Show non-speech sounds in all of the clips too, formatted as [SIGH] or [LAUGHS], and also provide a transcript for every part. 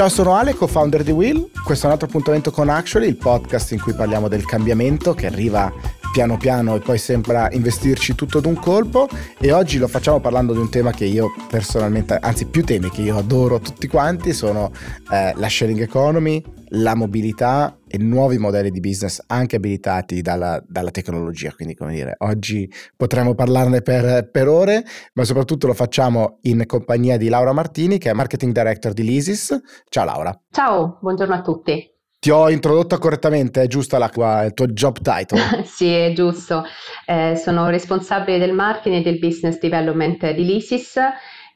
Ciao, sono Ale, co-founder di Will. Questo è un altro appuntamento con Actually, il podcast in cui parliamo del cambiamento che arriva piano piano e poi sembra investirci tutto d'un colpo e oggi lo facciamo parlando di un tema che io personalmente, anzi più temi che io adoro tutti quanti sono eh, la sharing economy, la mobilità e nuovi modelli di business anche abilitati dalla, dalla tecnologia. Quindi, come dire, oggi potremmo parlarne per, per, ore, ma soprattutto lo facciamo in compagnia di Laura Martini, che è Marketing Director di Lisis. Ciao Laura. Ciao, buongiorno a tutti. Ti ho introdotto correttamente, è giusta la tua, il tuo job title? [LAUGHS] sì, è giusto. Eh, sono responsabile del marketing e del business development di Lisis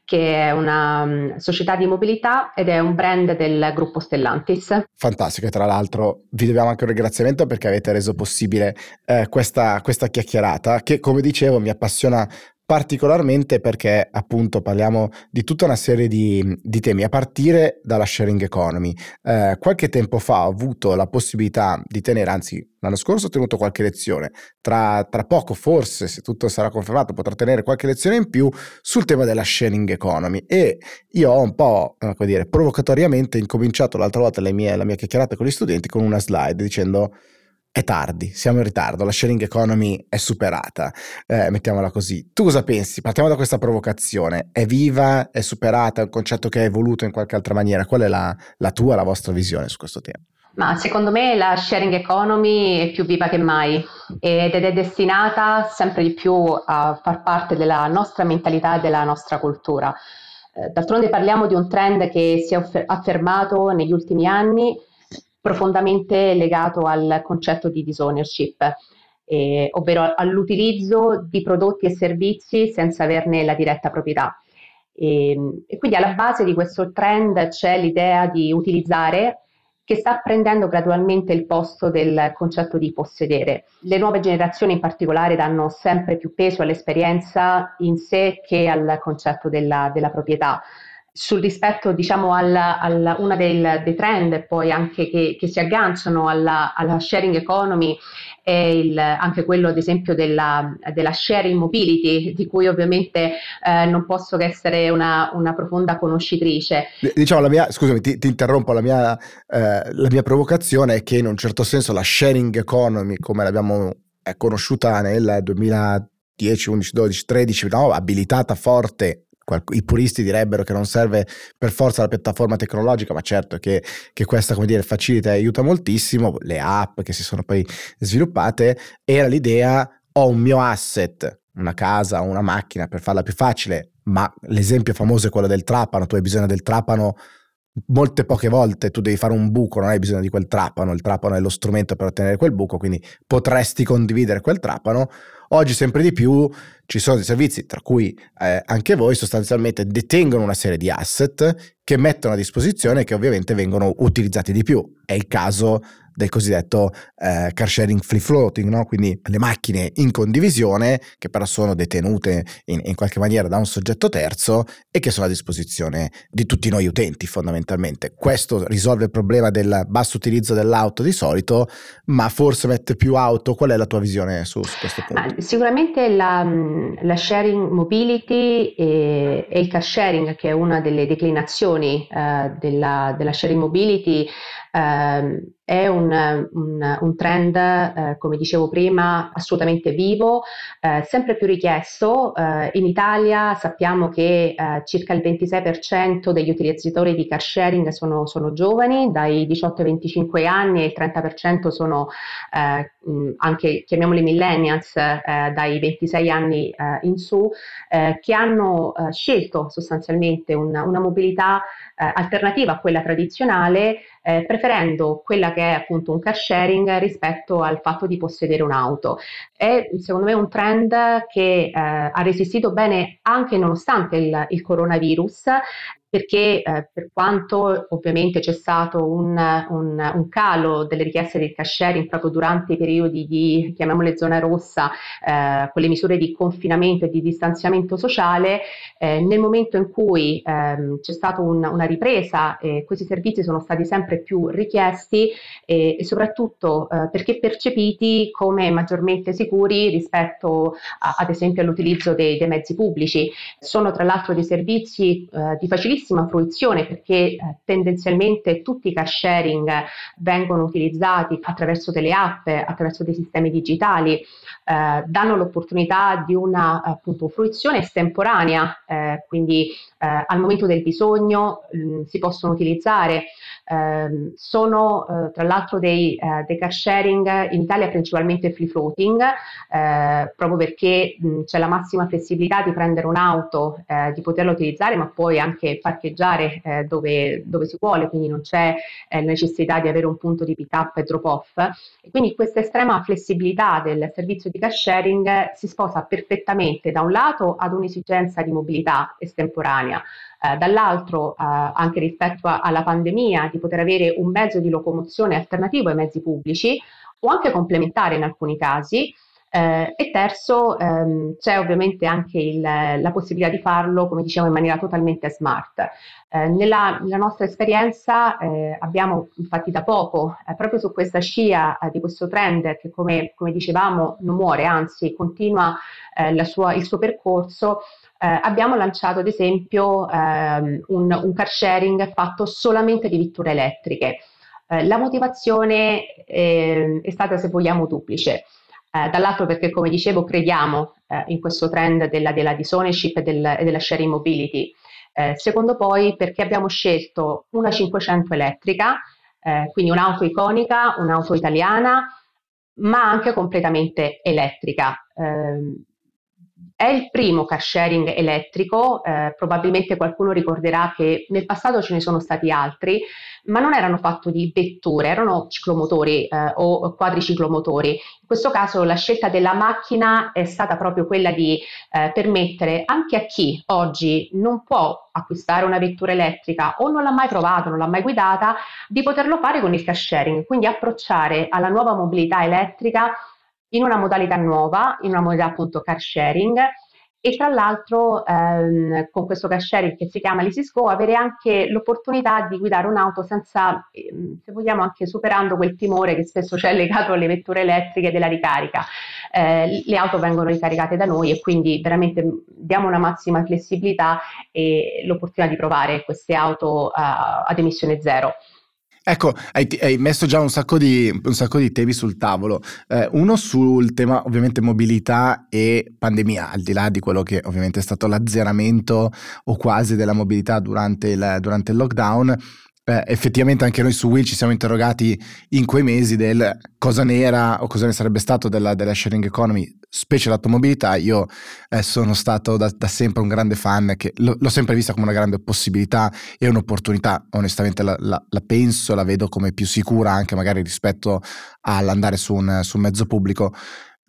che è una um, società di mobilità ed è un brand del gruppo Stellantis. Fantastico, e tra l'altro vi dobbiamo anche un ringraziamento perché avete reso possibile eh, questa, questa chiacchierata che come dicevo mi appassiona particolarmente perché appunto parliamo di tutta una serie di, di temi, a partire dalla sharing economy. Eh, qualche tempo fa ho avuto la possibilità di tenere, anzi l'anno scorso ho tenuto qualche lezione, tra, tra poco forse, se tutto sarà confermato, potrò tenere qualche lezione in più sul tema della sharing economy e io ho un po', eh, come dire, provocatoriamente incominciato l'altra volta mie, la mia chiacchierata con gli studenti con una slide dicendo è tardi, siamo in ritardo, la sharing economy è superata, eh, mettiamola così. Tu cosa pensi? Partiamo da questa provocazione, è viva, è superata, è un concetto che è evoluto in qualche altra maniera? Qual è la, la tua, la vostra visione su questo tema? Ma secondo me la sharing economy è più viva che mai ed è destinata sempre di più a far parte della nostra mentalità e della nostra cultura. Eh, d'altronde parliamo di un trend che si è affermato negli ultimi anni profondamente legato al concetto di disownership, eh, ovvero all'utilizzo di prodotti e servizi senza averne la diretta proprietà. E, ehm, e quindi alla base di questo trend c'è l'idea di utilizzare che sta prendendo gradualmente il posto del concetto di possedere. Le nuove generazioni in particolare danno sempre più peso all'esperienza in sé che al concetto della, della proprietà sul rispetto diciamo alla, alla una dei trend poi anche che, che si agganciano alla, alla, sharing economy è il, anche quello ad esempio della, della, sharing mobility di cui ovviamente eh, non posso che essere una, una, profonda conoscitrice diciamo la mia scusami ti, ti interrompo la mia, eh, la mia provocazione è che in un certo senso la sharing economy come l'abbiamo conosciuta nel 2010 11 12 13 no? abilitata forte i puristi direbbero che non serve per forza la piattaforma tecnologica, ma certo che, che questa come dire, facilita e aiuta moltissimo, le app che si sono poi sviluppate, era l'idea ho un mio asset, una casa, una macchina per farla più facile, ma l'esempio famoso è quello del trapano, tu hai bisogno del trapano molte poche volte tu devi fare un buco, non hai bisogno di quel trapano, il trapano è lo strumento per ottenere quel buco, quindi potresti condividere quel trapano. Oggi sempre di più ci sono dei servizi, tra cui eh, anche voi, sostanzialmente detengono una serie di asset che mettono a disposizione e che ovviamente vengono utilizzati di più. È il caso del cosiddetto eh, car sharing free floating, no? quindi le macchine in condivisione che però sono detenute in, in, qualche maniera da un soggetto terzo e che sono a disposizione di tutti noi utenti fondamentalmente. Questo risolve il problema del basso utilizzo dell'auto di solito, ma forse mette più auto. Qual è la tua visione su, su questo punto? Ah, sicuramente la, la, sharing mobility e, e, il car sharing, che è una delle declinazioni eh, della, della sharing mobility, eh, è un, un, un trend, eh, come dicevo prima, assolutamente vivo, eh, sempre più richiesto. Eh, in Italia sappiamo che eh, circa il 26% degli utilizzatori di car sharing sono, sono, giovani, dai 18 ai 25 anni e il 30% sono eh, anche, chiamiamoli millennials, dai 26 anni in su, che hanno scelto sostanzialmente una, una mobilità alternativa a quella tradizionale, preferendo quella che è appunto un car sharing rispetto al fatto di possedere un'auto. È secondo me un trend che eh, ha resistito bene anche nonostante il, il coronavirus perché eh, per quanto ovviamente c'è stato un, un, un, calo delle richieste di cash sharing proprio durante i periodi di, chiamiamole zona rossa, eh, con le misure di confinamento e di distanziamento sociale, eh, nel momento in cui ehm, c'è stata un, una ripresa, questi servizi sono stati sempre più richiesti e soprattutto eh, perché percepiti come maggiormente sicuri rispetto a, ad esempio all'utilizzo dei, dei, mezzi pubblici. Sono tra l'altro dei servizi eh, di facilissima grandissima fruizione perché eh, tendenzialmente tutti i car sharing vengono utilizzati attraverso delle app, attraverso dei sistemi digitali, eh, danno l'opportunità di una appunto, fruizione estemporanea, eh, quindi eh, al momento del bisogno mh, mm, si possono utilizzare. Ehm, sono eh, tra l'altro dei, eh, dei, car sharing in Italia principalmente free floating, proprio perché mh, c'è la massima flessibilità di prendere un'auto, di poterla utilizzare, ma poi anche parcheggiare dove, dove, si vuole, quindi non c'è la necessità di avere un punto di pick up e drop off. E quindi questa estrema flessibilità del servizio di car sharing si sposa perfettamente da un lato ad un'esigenza di mobilità estemporanea, eh, dall'altro eh, anche rispetto a, alla pandemia di poter avere un mezzo di locomozione alternativo ai mezzi pubblici o anche complementare in alcuni casi. Eh, e terzo, ehm, c'è ovviamente anche il, la possibilità di farlo, come dicevo, in maniera totalmente smart. Eh, nella, nella, nostra esperienza eh, abbiamo infatti da poco, eh, proprio su questa scia eh, di questo trend che come, come, dicevamo non muore, anzi continua eh, sua, il suo percorso, abbiamo lanciato ad esempio ehm, un, un car sharing fatto solamente di vetture elettriche. la motivazione ehm, è stata, se vogliamo, duplice. Eh, dall'altro perché, come dicevo, crediamo eh, in questo trend della, della disownership e, del, e della sharing mobility. Eh, secondo poi perché abbiamo scelto una 500 elettrica, eh, quindi un'auto iconica, un'auto italiana, ma anche completamente elettrica. È il primo car sharing elettrico, eh, probabilmente qualcuno ricorderà che nel passato ce ne sono stati altri, ma non erano fatti di vetture, erano ciclomotori eh, o quadriciclomotori. In questo caso la scelta della macchina è stata proprio quella di eh, permettere anche a chi oggi non può acquistare una vettura elettrica o non l'ha mai provato, non l'ha mai guidata, di poterlo fare con il car sharing, quindi approcciare alla nuova mobilità elettrica in una modalità nuova, in una modalità appunto car sharing e tra l'altro ehm, con questo car sharing che si chiama Lisis Go avere anche l'opportunità di guidare un'auto senza, ehm, se vogliamo, anche superando quel timore che spesso c'è legato alle vetture elettriche della ricarica. Eh, le auto vengono ricaricate da noi e quindi veramente diamo una massima flessibilità e l'opportunità di provare queste auto uh, ad emissione zero. Ecco, hai, hai, messo già un sacco di, un sacco di temi sul tavolo. Eh, uno sul tema ovviamente mobilità e pandemia, al di là di quello che ovviamente è stato l'azzeramento o quasi della mobilità durante il, durante il lockdown eh, effettivamente anche noi su Will ci siamo interrogati in quei mesi del cosa ne era o cosa ne sarebbe stato della, della sharing economy, specie l'automobilità. Io eh, sono stato da, da, sempre un grande fan, che l- l'ho sempre vista come una grande possibilità e un'opportunità. Onestamente la, la, la, penso, la vedo come più sicura anche magari rispetto all'andare su un, su un mezzo pubblico.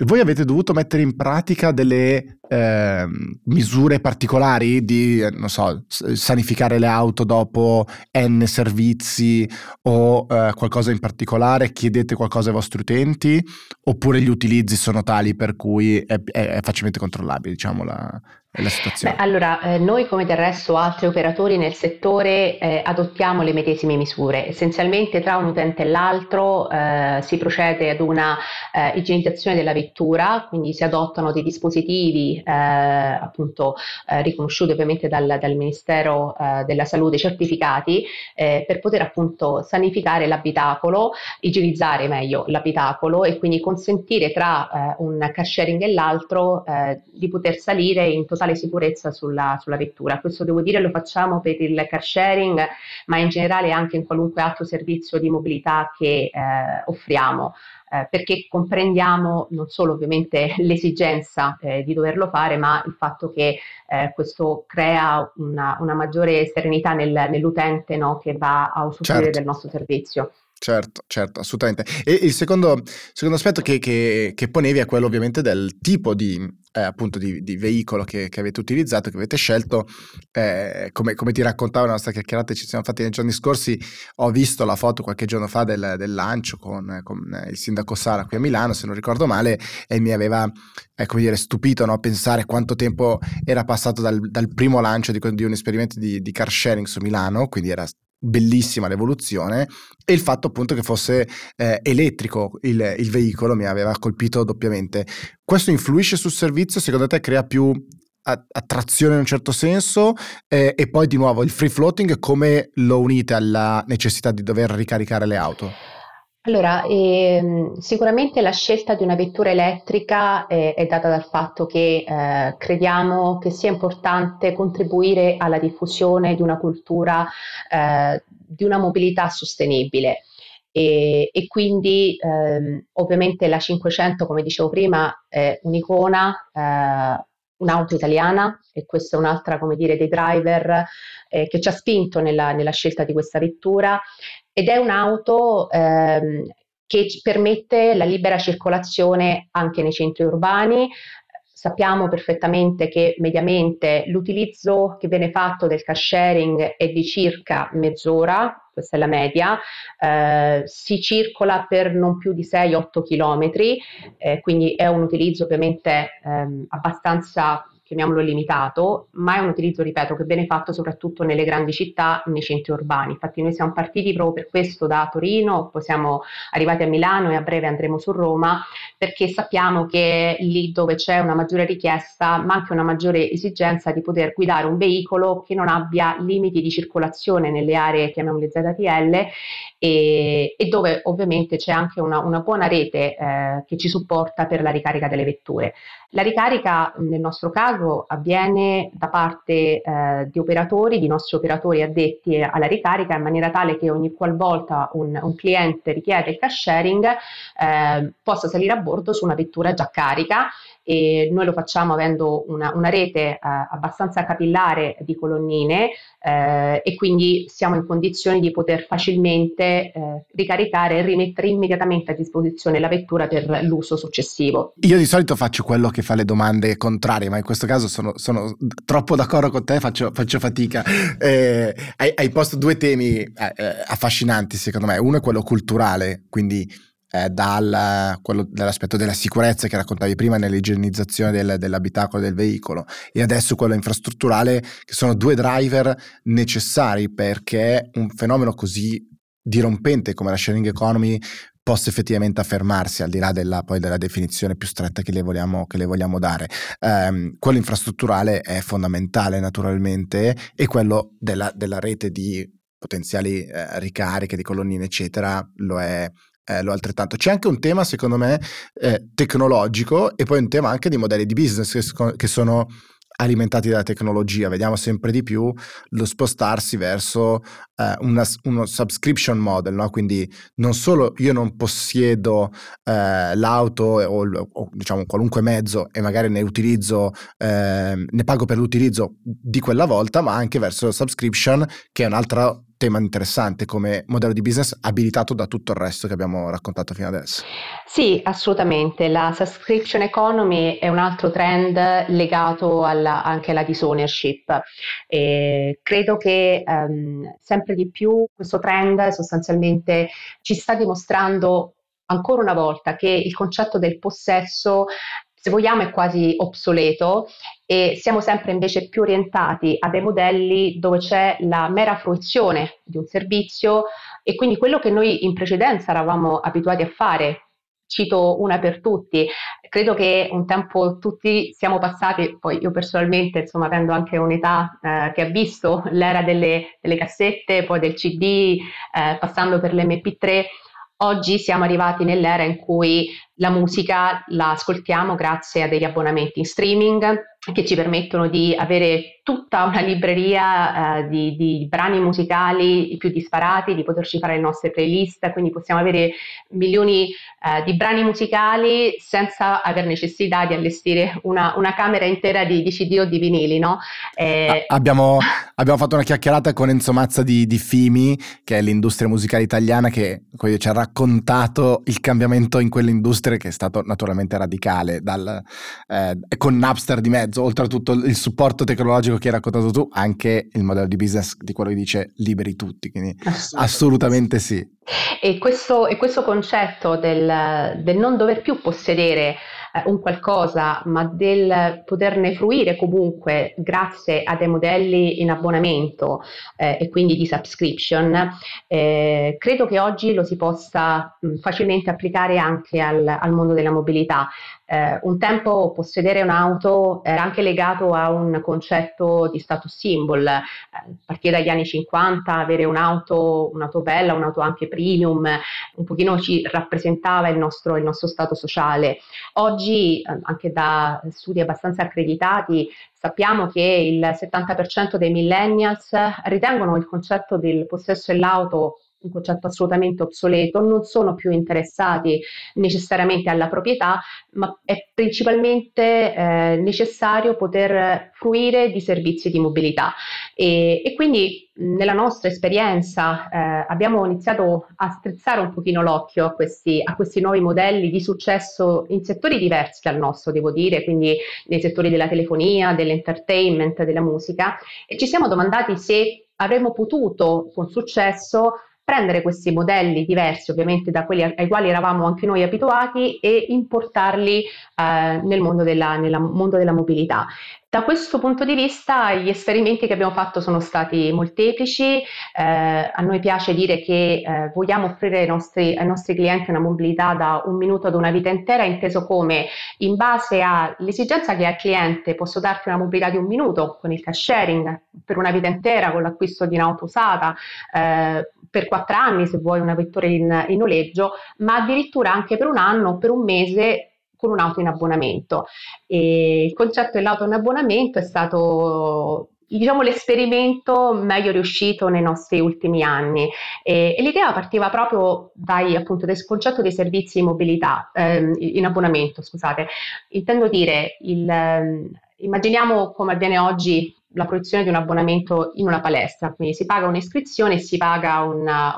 Voi avete dovuto mettere in pratica delle eh, misure particolari di, non so, sanificare le auto dopo N servizi o eh, qualcosa in particolare? Chiedete qualcosa ai vostri utenti? Oppure gli utilizzi sono tali per cui è, è, è facilmente controllabile, diciamo, la, la situazione? Beh, allora, eh, noi come del resto altri operatori nel settore eh, adottiamo le medesime misure. Essenzialmente tra un utente e l'altro eh, si procede ad una eh, igienizzazione della vettura, quindi si adottano dei dispositivi eh, appunto eh, riconosciuti ovviamente dal, dal Ministero della Salute, certificati, per poter appunto sanificare l'abitacolo, igienizzare meglio l'abitacolo e quindi consentire tra un car sharing e l'altro di poter salire in totale totale sicurezza sulla, sulla, vettura. Questo devo dire lo facciamo per il car sharing, ma in generale anche in qualunque altro servizio di mobilità che eh, offriamo. Eh, perché comprendiamo non solo ovviamente [LAUGHS] l'esigenza eh, di doverlo fare, ma il fatto che eh, questo crea una, una maggiore serenità nel, nell'utente no, che va a usufruire certo. del nostro servizio. Certo, certo, assolutamente. E il secondo, secondo aspetto che, che, che, ponevi è quello ovviamente del tipo di, eh, appunto di, di veicolo che, che, avete utilizzato, che avete scelto. Eh, come, come, ti raccontavo la nostra chiacchierata ci siamo fatti nei giorni scorsi, ho visto la foto qualche giorno fa del, del lancio con, con, il sindaco Sara qui a Milano, se non ricordo male, e mi aveva, eh, come dire, stupito no? pensare quanto tempo era passato dal, dal primo lancio di, di un esperimento di, di car sharing su Milano, quindi era bellissima l'evoluzione e il fatto appunto che fosse eh, elettrico il, il, veicolo mi aveva colpito doppiamente. Questo influisce sul servizio? Secondo te crea più attrazione in un certo senso eh, e poi di nuovo il free floating come lo unite alla necessità di dover ricaricare le auto? Allora, ehm, sicuramente la scelta di una vettura elettrica eh, è data dal fatto che eh, crediamo che sia importante contribuire alla diffusione di una cultura eh, di una mobilità sostenibile. E, e quindi ehm, ovviamente la 500, come dicevo prima, è un'icona, eh, un'auto italiana e questa è un'altra, come dire, dei driver eh, che ci ha spinto nella, nella, scelta di questa vettura ed è un'auto ehm, che permette la libera circolazione anche nei centri urbani. Sappiamo perfettamente che mediamente l'utilizzo che viene fatto del car sharing è di circa mezz'ora, questa è la media, eh, si circola per non più di 6-8 km, eh, quindi è un utilizzo ovviamente ehm, abbastanza chiamiamolo limitato, ma è un utilizzo, ripeto, che viene fatto soprattutto nelle grandi città, nei centri urbani. Infatti noi siamo partiti proprio per questo da Torino, poi siamo arrivati a Milano e a breve andremo su Roma, perché sappiamo che lì dove c'è una maggiore richiesta, ma anche una maggiore esigenza di poter guidare un veicolo che non abbia limiti di circolazione nelle aree, chiamiamole ZTL, e, e dove ovviamente c'è anche una, una buona rete eh, che ci supporta per la ricarica delle vetture. La ricarica nel nostro caso avviene da parte eh, di operatori, di nostri operatori addetti alla ricarica in maniera tale che ogni qualvolta un, un cliente richiede il cash sharing eh, possa salire a bordo su una vettura già carica e noi lo facciamo avendo una, una rete eh, abbastanza capillare di colonnine eh, e quindi siamo in condizioni di poter facilmente eh, ricaricare e rimettere immediatamente a disposizione la vettura per l'uso successivo. Io di solito faccio quello che fa le domande contrarie, ma in questo caso sono, sono troppo d'accordo con te, faccio, faccio fatica. Eh, hai, hai, posto due temi eh, eh, affascinanti secondo me, uno è quello culturale, quindi eh, dal, quello, dall'aspetto della sicurezza che raccontavi prima nell'igienizzazione del, dell'abitacolo del veicolo e adesso quello infrastrutturale che sono due driver necessari perché un fenomeno così dirompente come la sharing economy possa effettivamente affermarsi al di là della, poi della definizione più stretta che le vogliamo, che le vogliamo dare. Um, quello infrastrutturale è fondamentale naturalmente e quello della, della rete di potenziali eh, ricariche di colonnine eccetera lo è, eh, lo altrettanto. C'è anche un tema, secondo me, eh, tecnologico e poi un tema anche di modelli di business che, che sono alimentati dalla tecnologia, vediamo sempre di più lo spostarsi verso eh, una, uno subscription model, no? quindi non solo io non possiedo eh, l'auto o, o, diciamo qualunque mezzo e magari ne utilizzo, eh, ne pago per l'utilizzo di quella volta, ma anche verso subscription che è un'altra tema interessante come modello di business abilitato da tutto il resto che abbiamo raccontato fino adesso. Sì, assolutamente. La subscription economy è un altro trend legato alla, anche alla disownership. E credo che um, sempre di più questo trend sostanzialmente ci sta dimostrando ancora una volta che il concetto del possesso se vogliamo è quasi obsoleto e siamo sempre invece più orientati a dei modelli dove c'è la mera fruizione di un servizio e quindi quello che noi in precedenza eravamo abituati a fare. Cito una per tutti, credo che un tempo tutti siamo passati, poi io personalmente, insomma, avendo anche un'età eh, che ha visto l'era delle, delle, cassette, poi del CD, eh, passando per l'MP3, Oggi siamo arrivati nell'era in cui la musica la ascoltiamo grazie a degli abbonamenti in streaming che ci permettono di avere tutta una libreria eh, di, di, brani musicali più disparati, di poterci fare le nostre playlist, quindi possiamo avere milioni eh, di brani musicali senza aver necessità di allestire una, una camera intera di, di, CD o di vinili. No? Eh... Abbiamo, abbiamo, fatto una chiacchierata con Enzo Mazza di, di FIMI, che è l'industria musicale italiana, che ci ha raccontato il cambiamento in quell'industria che è stato naturalmente radicale, dal, eh, con Napster di mezzo, oltre a tutto il supporto tecnologico che hai raccontato tu, anche il modello di business di quello che dice liberi tutti, quindi assolutamente, assolutamente sì. E questo, e questo concetto del, del, non dover più possedere eh, un qualcosa, ma del poterne fruire comunque grazie a dei modelli in abbonamento eh, e quindi di subscription, eh, credo che oggi lo si possa mh, facilmente applicare anche al, al mondo della mobilità. Eh, un tempo possedere un'auto era anche legato a un concetto di status symbol, eh, partire dagli anni 50 avere un'auto, un'auto bella, un'auto anche premium, un pochino ci rappresentava il nostro, il nostro stato sociale. Oggi, eh, anche da studi abbastanza accreditati, sappiamo che il 70% dei millennials ritengono il concetto del possesso dell'auto un concetto assolutamente obsoleto, non sono più interessati necessariamente alla proprietà, ma è principalmente eh, necessario poter fruire di servizi di mobilità. E, e quindi nella nostra esperienza eh, abbiamo iniziato a strizzare un pochino l'occhio a questi, a questi nuovi modelli di successo in settori diversi dal nostro, devo dire, quindi nei settori della telefonia, dell'entertainment, della musica, e ci siamo domandati se avremmo potuto con successo prendere questi modelli diversi, ovviamente da quelli ai quali eravamo anche noi abituati, e importarli eh, nel, mondo della, nel mondo della mobilità. Da questo punto di vista gli esperimenti che abbiamo fatto sono stati molteplici, eh, a noi piace dire che eh, vogliamo offrire ai nostri, ai nostri, clienti una mobilità da un minuto ad una vita intera, inteso come in base all'esigenza che ha il cliente posso darti una mobilità di un minuto con il cash sharing per una vita intera, con l'acquisto di un'auto usata, eh, per quattro anni se vuoi una vettura in, in noleggio, ma addirittura anche per un anno o per un mese con un'auto in abbonamento. E il concetto dell'auto in abbonamento è stato diciamo l'esperimento meglio riuscito nei nostri ultimi anni e, e l'idea partiva proprio dai, appunto, del concetto dei servizi in mobilità, ehm, in abbonamento, scusate. Intendo dire, il, ehm, immaginiamo come avviene oggi la fruizione di un abbonamento in una palestra, quindi si paga un'iscrizione e si paga una,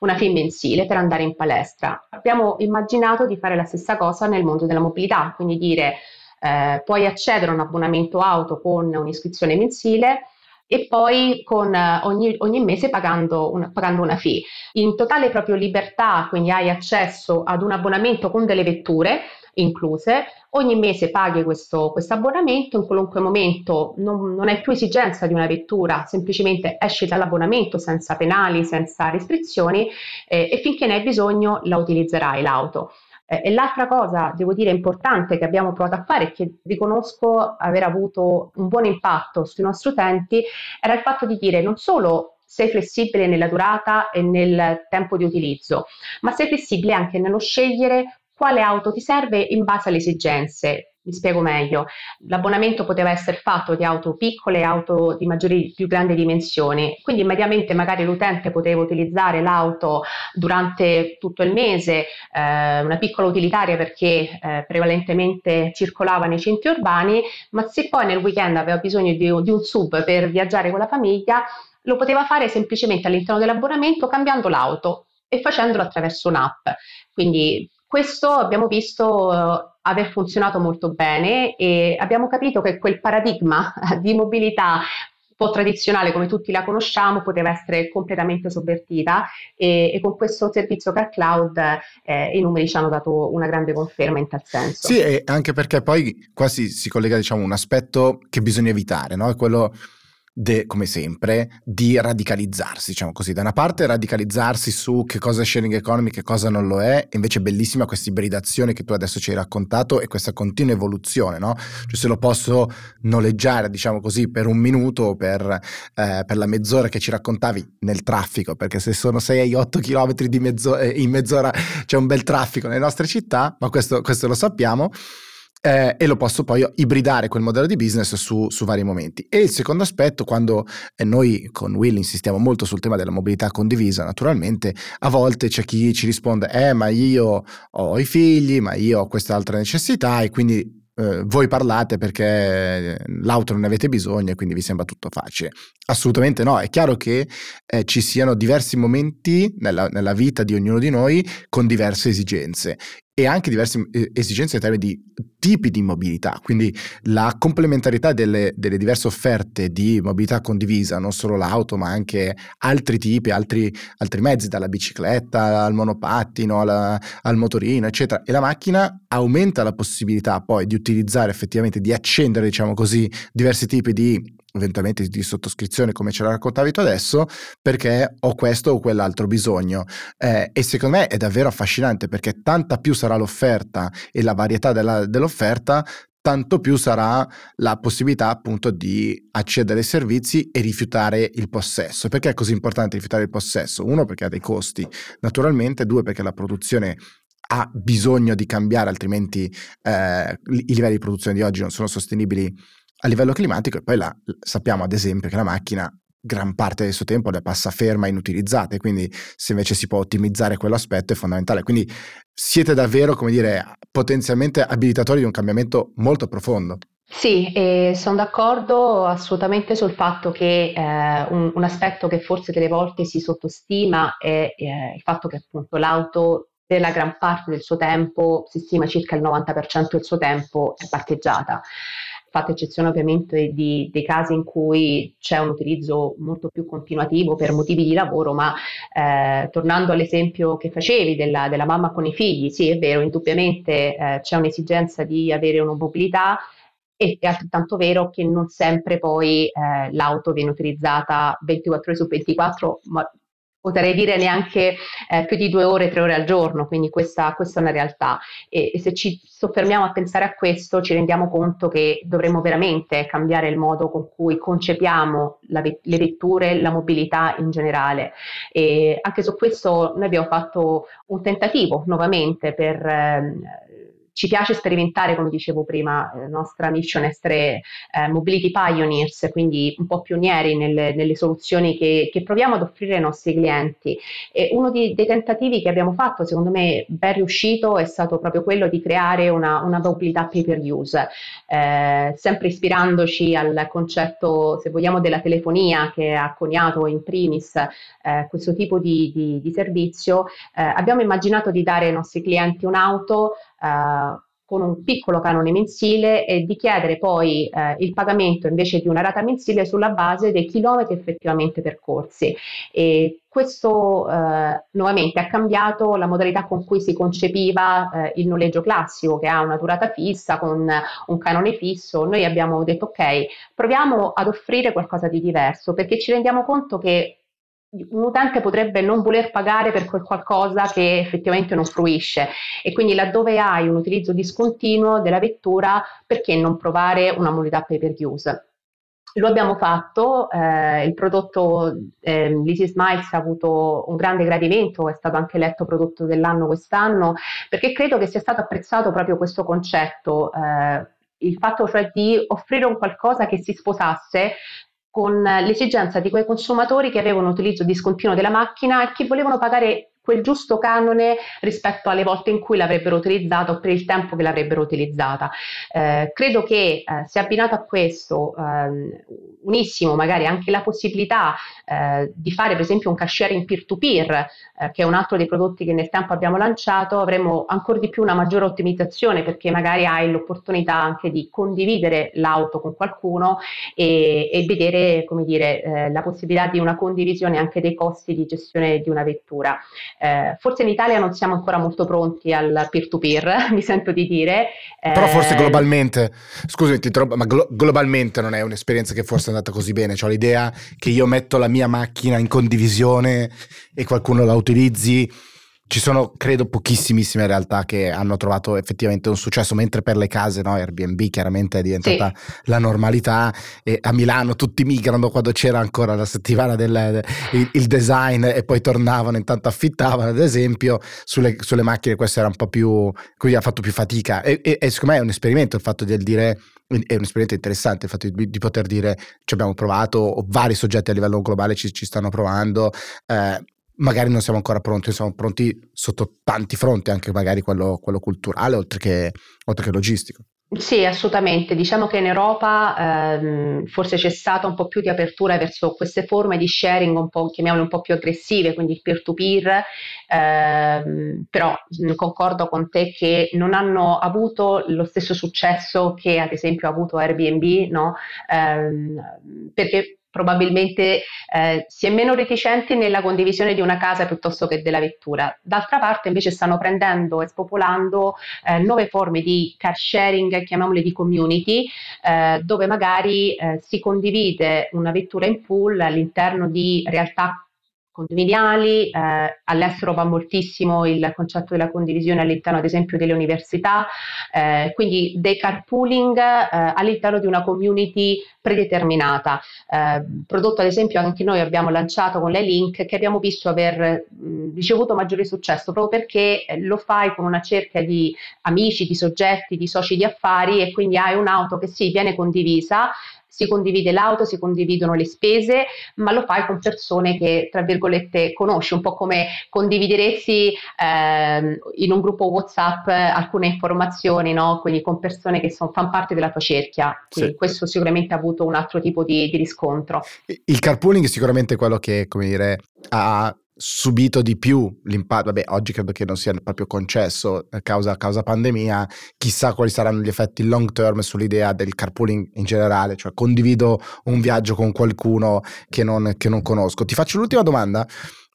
una fee mensile per andare in palestra. Abbiamo immaginato di fare la stessa cosa nel mondo della mobilità, quindi dire eh, puoi accedere a un abbonamento auto con un'iscrizione mensile e poi con ogni, ogni mese pagando, un, pagando una fee. In totale proprio libertà, quindi hai accesso ad un abbonamento con delle vetture incluse, ogni mese paghi questo, abbonamento, in qualunque momento non, non, hai più esigenza di una vettura, semplicemente esci dall'abbonamento senza penali, senza restrizioni eh, e finché ne hai bisogno la utilizzerai l'auto. Eh, e l'altra cosa, devo dire, importante che abbiamo provato a fare e che riconosco aver avuto un buon impatto sui nostri utenti era il fatto di dire non solo sei flessibile nella durata e nel tempo di utilizzo, ma sei flessibile anche nello scegliere quale auto ti serve in base alle esigenze. Mi spiego meglio. L'abbonamento poteva essere fatto di auto piccole, auto di maggiori, più grandi dimensioni, quindi immediatamente magari l'utente poteva utilizzare l'auto durante tutto il mese, eh, una piccola utilitaria perché eh, prevalentemente circolava nei centri urbani, ma se poi nel weekend aveva bisogno di, di un sub per viaggiare con la famiglia, lo poteva fare semplicemente all'interno dell'abbonamento cambiando l'auto e facendolo attraverso un'app. Quindi questo abbiamo visto uh, aver funzionato molto bene e abbiamo capito che quel paradigma [LAUGHS] di mobilità un po' tradizionale come tutti la conosciamo poteva essere completamente sovvertita e, e con questo servizio Car Cloud eh, i numeri ci hanno dato una grande conferma in tal senso. Sì, anche perché poi qua si, si collega diciamo un aspetto che bisogna evitare, no? È quello de, come sempre, di radicalizzarsi, diciamo così. Da una parte radicalizzarsi su che cosa è sharing economy, che cosa non lo è, invece è bellissima questa ibridazione che tu adesso ci hai raccontato e questa continua evoluzione, no? Cioè se lo posso noleggiare, diciamo così, per un minuto per, eh, per, la mezz'ora che ci raccontavi nel traffico, perché se sono 6-8 km mezzo, eh, in mezz'ora c'è un bel traffico nelle nostre città, ma questo, questo lo sappiamo eh, e lo posso poi ibridare quel modello di business su, su vari momenti. E il secondo aspetto, quando eh, noi con Will insistiamo molto sul tema della mobilità condivisa, naturalmente a volte c'è chi ci risponde, eh ma io ho i figli, ma io ho quest'altra necessità e quindi eh, voi parlate perché l'auto non ne avete bisogno e quindi vi sembra tutto facile. Assolutamente no, è chiaro che eh, ci siano diversi momenti nella, nella, vita di ognuno di noi con diverse esigenze e anche diverse eh, esigenze in termini di tipi di mobilità, quindi la complementarità delle, delle, diverse offerte di mobilità condivisa, non solo l'auto, ma anche altri tipi, altri, altri mezzi, dalla bicicletta al monopattino, alla, al motorino, eccetera. E la macchina aumenta la possibilità poi di utilizzare effettivamente, di accendere, diciamo così, diversi tipi di eventualmente di sottoscrizione come ce la raccontavi tu adesso, perché ho questo o quell'altro bisogno. Eh, e secondo me è davvero affascinante perché tanta più sarà l'offerta e la varietà della, dell'offerta, tanto più sarà la possibilità appunto di accedere ai servizi e rifiutare il possesso. Perché è così importante rifiutare il possesso? Uno perché ha dei costi, naturalmente, due perché la produzione ha bisogno di cambiare, altrimenti eh, i livelli di produzione di oggi non sono sostenibili a livello climatico e poi la, sappiamo ad esempio che la macchina gran parte del suo tempo la passa ferma inutilizzata e quindi se invece si può ottimizzare quell'aspetto è fondamentale. Quindi siete davvero, come dire, potenzialmente abilitatori di un cambiamento molto profondo. Sì, eh, sono d'accordo assolutamente sul fatto che eh, un, un, aspetto che forse delle volte si sottostima è eh, il fatto che appunto l'auto per la gran parte del suo tempo, si stima circa il 90% del suo tempo, è parcheggiata fatta eccezione ovviamente di, dei casi in cui c'è un utilizzo molto più continuativo per motivi di lavoro, ma eh, tornando all'esempio che facevi della, della, mamma con i figli, sì è vero, indubbiamente eh, c'è un'esigenza di avere una mobilità e è altrettanto vero che non sempre poi eh, l'auto viene utilizzata 24 ore su 24, ma potrei dire neanche eh, più di due ore, tre ore al giorno, quindi questa, questa è una realtà. E, e, se ci soffermiamo a pensare a questo, ci rendiamo conto che dovremmo veramente cambiare il modo con cui concepiamo la, le vetture, la mobilità in generale. E anche su questo noi abbiamo fatto un tentativo nuovamente per... Eh, ci piace sperimentare, come dicevo prima, la nostra mission è essere eh, mobility pioneers, quindi un po' pionieri nelle, nelle soluzioni che, che, proviamo ad offrire ai nostri clienti. E uno di, dei tentativi che abbiamo fatto, secondo me ben riuscito, è stato proprio quello di creare una, una mobilità pay per use, eh, sempre ispirandoci al concetto, se vogliamo, della telefonia che ha coniato in primis eh, questo tipo di, di, di servizio. Eh, abbiamo immaginato di dare ai nostri clienti un'auto eh, con un piccolo canone mensile e di chiedere poi eh, il pagamento invece di una rata mensile sulla base dei chilometri effettivamente percorsi. E questo eh, nuovamente ha cambiato la modalità con cui si concepiva eh, il noleggio classico che ha una durata fissa con un canone fisso. Noi abbiamo detto ok, proviamo ad offrire qualcosa di diverso perché ci rendiamo conto che un utente potrebbe non voler pagare per qualcosa che effettivamente non fruisce e quindi laddove hai un utilizzo discontinuo della vettura perché non provare una modalità pay per use? Lo abbiamo fatto, eh, il prodotto eh, Lizzy Smiles ha avuto un grande gradimento, è stato anche eletto prodotto dell'anno quest'anno, perché credo che sia stato apprezzato proprio questo concetto, eh, il fatto cioè di offrire un qualcosa che si sposasse con l'esigenza di quei consumatori che avevano utilizzo discontinuo della macchina e che volevano pagare quel giusto canone rispetto alle volte in cui l'avrebbero utilizzata o per il tempo che l'avrebbero utilizzata. Eh, credo che eh, se abbinato a questo eh, unissimo magari anche la possibilità eh, di fare per esempio un cash sharing peer-to-peer, eh, che è un altro dei prodotti che nel tempo abbiamo lanciato, avremo ancora di più una maggiore ottimizzazione perché magari hai l'opportunità anche di condividere l'auto con qualcuno e, e vedere come dire, eh, la possibilità di una condivisione anche dei costi di gestione di una vettura. Eh, forse in Italia non siamo ancora molto pronti al peer-to-peer, [LAUGHS] mi sento di dire. Però forse eh, globalmente, scusami, ti trovo, ma glo- globalmente non è un'esperienza che forse è andata così bene. Ho l'idea che io metto la mia macchina in condivisione e qualcuno la utilizzi ci sono, credo, pochissimissime realtà che hanno trovato effettivamente un successo, mentre per le case, no, Airbnb chiaramente è diventata sì. la normalità e a Milano tutti migrano quando c'era ancora la settimana del il, il design e poi tornavano, intanto affittavano, ad esempio, sulle, sulle macchine questo era un po' più, quindi ha fatto più fatica e, e, e secondo me è un esperimento il fatto di dire è un esperimento interessante il fatto di, di, poter dire ci abbiamo provato, vari soggetti a livello globale ci, ci stanno provando, eh, magari non siamo ancora pronti, siamo pronti sotto tanti fronti, anche magari quello, quello culturale oltre che, oltre che logistico. Sì, assolutamente. Diciamo che in Europa ehm, forse c'è stata un po' più di apertura verso queste forme di sharing un po', chiamiamole un po' più aggressive, quindi il peer-to-peer, ehm, però concordo con te che non hanno avuto lo stesso successo che ad esempio ha avuto Airbnb, no? ehm, perché probabilmente eh, si è meno reticenti nella condivisione di una casa piuttosto che della vettura. D'altra parte invece stanno prendendo e spopolando eh, nuove forme di car sharing, chiamiamole di community, eh, dove magari eh, si condivide una vettura in pool all'interno di realtà condominiali, eh, all'estero va moltissimo il concetto della condivisione all'interno ad esempio delle università, eh, quindi dei carpooling eh, all'interno di una community predeterminata, eh, prodotto ad esempio anche noi abbiamo lanciato con le link che abbiamo visto aver mh, ricevuto maggiore successo proprio perché eh, lo fai con una cerchia di amici, di soggetti, di soci di affari e quindi hai un'auto che sì viene condivisa si condivide l'auto, si condividono le spese, ma lo fai con persone che, tra virgolette, conosci, un po' come condivideresti eh, in un gruppo WhatsApp alcune informazioni, no? quindi con persone che son, fanno parte della tua cerchia. Quindi sì. questo sicuramente ha avuto un altro tipo di, di riscontro. Il carpooling è sicuramente quello che, come dire, ha subito di più l'impatto, vabbè oggi credo che non sia proprio concesso a causa, causa, pandemia, chissà quali saranno gli effetti long term sull'idea del carpooling in generale, cioè condivido un viaggio con qualcuno che non, che non conosco. Ti faccio l'ultima domanda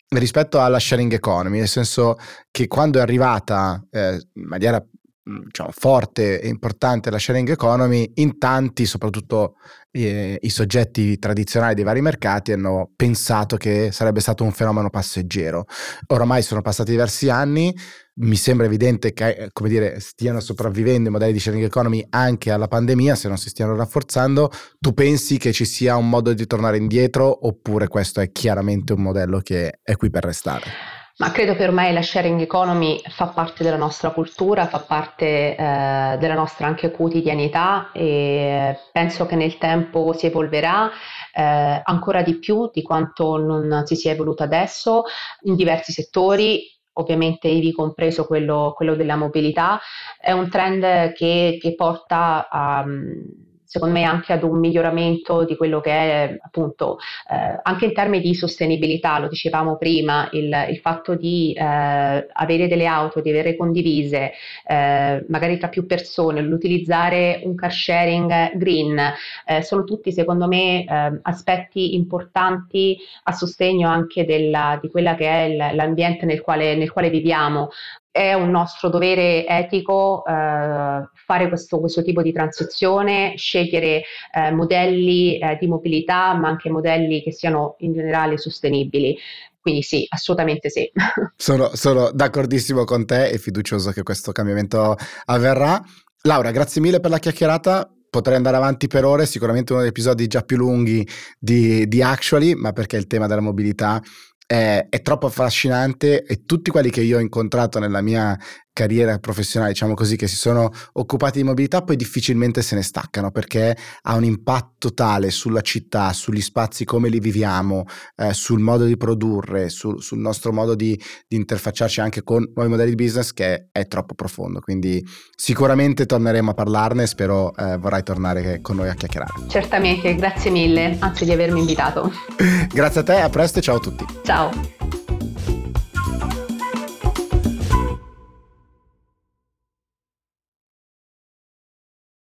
rispetto alla sharing economy, nel senso che quando è arrivata eh, in maniera diciamo, forte e importante la sharing economy, in tanti, soprattutto eh, i soggetti tradizionali dei vari mercati, hanno pensato che sarebbe stato un fenomeno passeggero. Oramai sono passati diversi anni, mi sembra evidente che eh, dire, stiano sopravvivendo i modelli di sharing economy anche alla pandemia, se non si stiano rafforzando. Tu pensi che ci sia un modo di tornare indietro oppure questo è chiaramente un modello che è qui per restare? Ma credo che ormai la sharing economy fa parte della nostra cultura, fa parte eh, della nostra anche quotidianità e penso che nel tempo si evolverà eh, ancora di più di quanto non si sia evoluto adesso in diversi settori, ovviamente ivi compreso quello, quello della mobilità. È un trend che, che porta a secondo me anche ad un miglioramento di quello che è appunto eh, anche in termini di sostenibilità, lo dicevamo prima, il, il fatto di eh, avere delle auto, di avere condivise, eh, magari tra più persone, l'utilizzare un car sharing green, eh, sono tutti secondo me eh, aspetti importanti a sostegno anche della, di quella che è l'ambiente nel quale, nel quale viviamo è un nostro dovere etico eh, fare questo, questo, tipo di transizione, scegliere eh, modelli eh, di mobilità, ma anche modelli che siano in generale sostenibili. Quindi sì, assolutamente sì. [LAUGHS] Sono, sono d'accordissimo con te e fiducioso che questo cambiamento avverrà. Laura, grazie mille per la chiacchierata potrei andare avanti per ore, sicuramente uno degli episodi già più lunghi di, di Actually, ma perché il tema della mobilità è, è, troppo affascinante e tutti quelli che io ho incontrato nella mia carriera professionale, diciamo così, che si sono occupati di mobilità, poi difficilmente se ne staccano perché ha un impatto tale sulla città, sugli spazi come li viviamo, eh, sul modo di produrre, sul, sul nostro modo di, di, interfacciarci anche con nuovi modelli di business che è troppo profondo. Quindi sicuramente torneremo a parlarne e spero eh, vorrai tornare con noi a chiacchierare. Certamente, grazie mille, anzi di avermi invitato. [LAUGHS] grazie a te, a presto e ciao a tutti. Ciao.